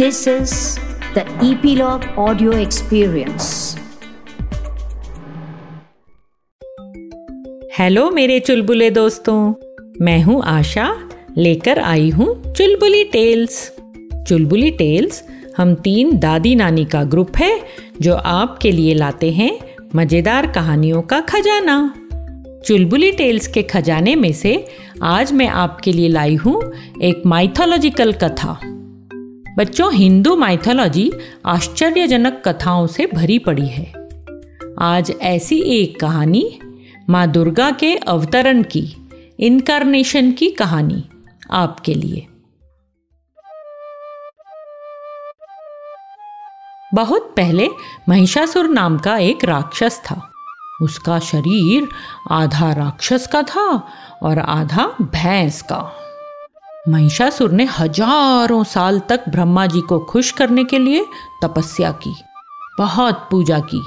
This is the Epilogue Audio Experience. Hello मेरे चुलबुले दोस्तों। मैं हूँ आशा, लेकर आई हूँ चुलबुली टेल्स। चुलबुली टेल्स हम तीन दादी नानी का ग्रुप है, जो आपके लिए लाते हैं मज़ेदार कहानियों का खजाना। चुलबुली टेल्स के खजाने में से आज मैं आपके लिए लाई हूँ एक माइथोलॉजिकल कथा। बच्चों, हिंदू माइथोलॉजी आश्चर्यजनक कथाओं से भरी पड़ी है। आज ऐसी एक कहानी, माँ दुर्गा के अवतरण की इनकारनेशन की कहानी आपके लिए। बहुत पहले महिषासुर नाम का एक राक्षस था। उसका शरीर आधा राक्षस का था और आधा भैंस का। महिषासुर ने हज़ारों साल तक ब्रह्मा जी को खुश करने के लिए तपस्या की, बहुत पूजा की।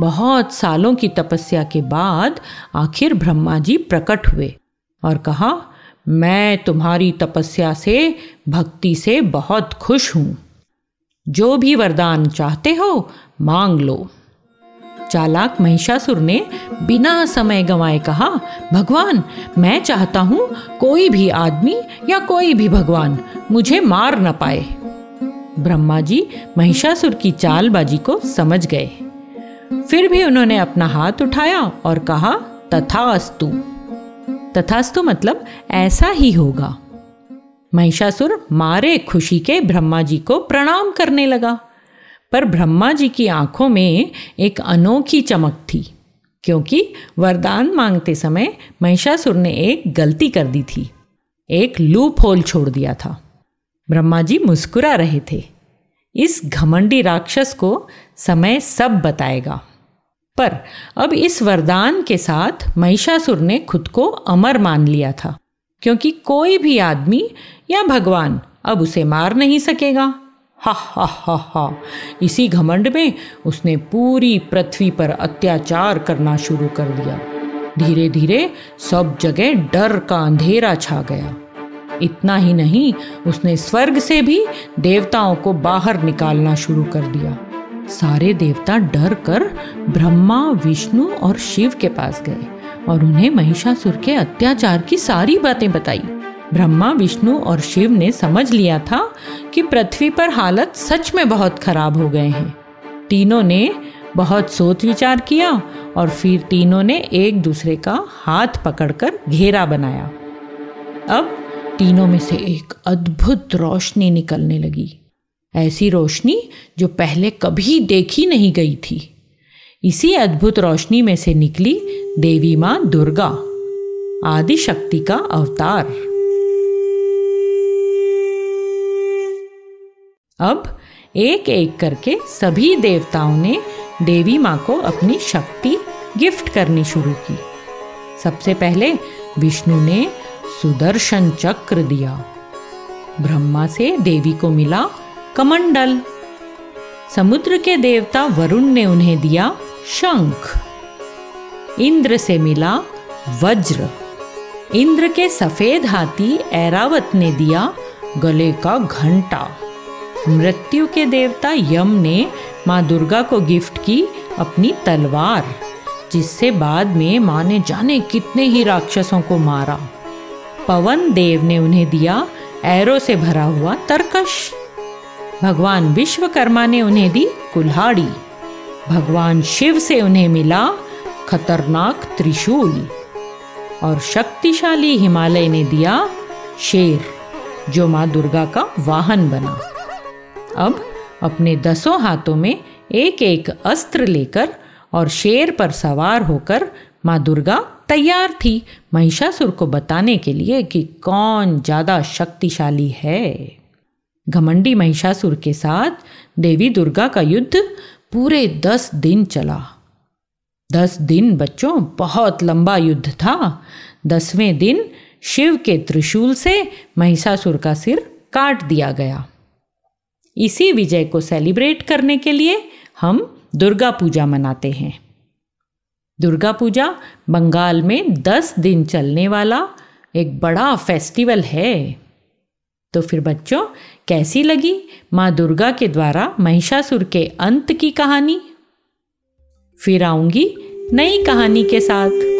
बहुत सालों की तपस्या के बाद आखिर ब्रह्मा जी प्रकट हुए और कहा, मैं तुम्हारी तपस्या से, भक्ति से बहुत खुश हूँ। जो भी वरदान चाहते हो, मांग लो। चालाक महिषासुर ने बिना समय गंवाए कहा, भगवान, मैं चाहता हूँ कोई भी आदमी या कोई भी भगवान मुझे मार न पाए। ब्रह्मा जी महिषासुर की चालबाजी को समझ गए। फिर भी उन्होंने अपना हाथ उठाया और कहा, तथास्तु। तथास्तु मतलब ऐसा ही होगा। महिषासुर मारे खुशी के ब्रह्मा जी को प्रणाम करने लगा। पर ब्रह्मा जी की आँखों में एक अनोखी चमक थी, क्योंकि वरदान मांगते समय महिषासुर ने एक गलती कर दी थी। एक लूप होल छोड़ दिया था। ब्रह्मा जी मुस्कुरा रहे थे। इस घमंडी राक्षस को समय सब बताएगा। पर अब इस वरदान के साथ महिषासुर ने खुद को अमर मान लिया था, क्योंकि कोई भी आदमी या भगवान अब उसे मार नहीं सकेगा। हा हा हा हा। इसी घमंड में उसने पूरी पृथ्वी पर अत्याचार करना शुरू कर दिया। धीरे धीरे सब जगह डर का अंधेरा छा गया। इतना ही नहीं, उसने स्वर्ग से भी देवताओं को बाहर निकालना शुरू कर दिया। सारे देवता डर कर ब्रह्मा, विष्णु और शिव के पास गए और उन्हें महिषासुर के अत्याचार की सारी बातें बताई। ब्रह्मा, विष्णु और शिव ने समझ लिया था कि पृथ्वी पर हालत सच में बहुत खराब हो गए हैं। तीनों ने बहुत सोच विचार किया और फिर तीनों ने एक दूसरे का हाथ पकड़कर घेरा बनाया। अब तीनों में से एक अद्भुत रोशनी निकलने लगी। ऐसी रोशनी जो पहले कभी देखी नहीं गई थी। इसी अद्भुत रोशनी में से निकली देवी माँ दुर्गा आदि शक्ति का अवतार। अब एक एक करके सभी देवताओं ने देवी माँ को अपनी शक्ति गिफ्ट करनी शुरू की। सबसे पहले विष्णु ने सुदर्शन चक्र दिया। ब्रह्मा से देवी को मिला कमंडल। समुद्र के देवता वरुण ने उन्हें दिया शंख। इंद्र से मिला वज्र। इंद्र के सफ़ेद हाथी ऐरावत ने दिया गले का घंटा। मृत्यु के देवता यम ने माँ दुर्गा को गिफ्ट की अपनी तलवार, जिससे बाद में माँ ने जाने कितने ही राक्षसों को मारा। पवन देव ने उन्हें दिया एरो से भरा हुआ तरकश। भगवान विश्वकर्मा ने उन्हें दी कुल्हाड़ी। भगवान शिव से उन्हें मिला खतरनाक त्रिशूल। और शक्तिशाली हिमालय ने दिया शेर, जो माँ दुर्गा का वाहन बना। अब अपने दसों हाथों में एक एक अस्त्र लेकर और शेर पर सवार होकर माँ दुर्गा तैयार थी महिषासुर को बताने के लिए कि कौन ज़्यादा शक्तिशाली है। घमंडी महिषासुर के साथ देवी दुर्गा का युद्ध पूरे दस दिन चला। दस दिन बच्चों, बहुत लंबा युद्ध था। दसवें दिन शिव के त्रिशूल से महिषासुर का सिर काट दिया गया। इसी विजय को सेलिब्रेट करने के लिए हम दुर्गा पूजा मनाते हैं। दुर्गा पूजा बंगाल में दस दिन चलने वाला एक बड़ा फेस्टिवल है। तो फिर बच्चों, कैसी लगी माँ दुर्गा के द्वारा महिषासुर के अंत की कहानी? फिर आऊँगी नई कहानी के साथ।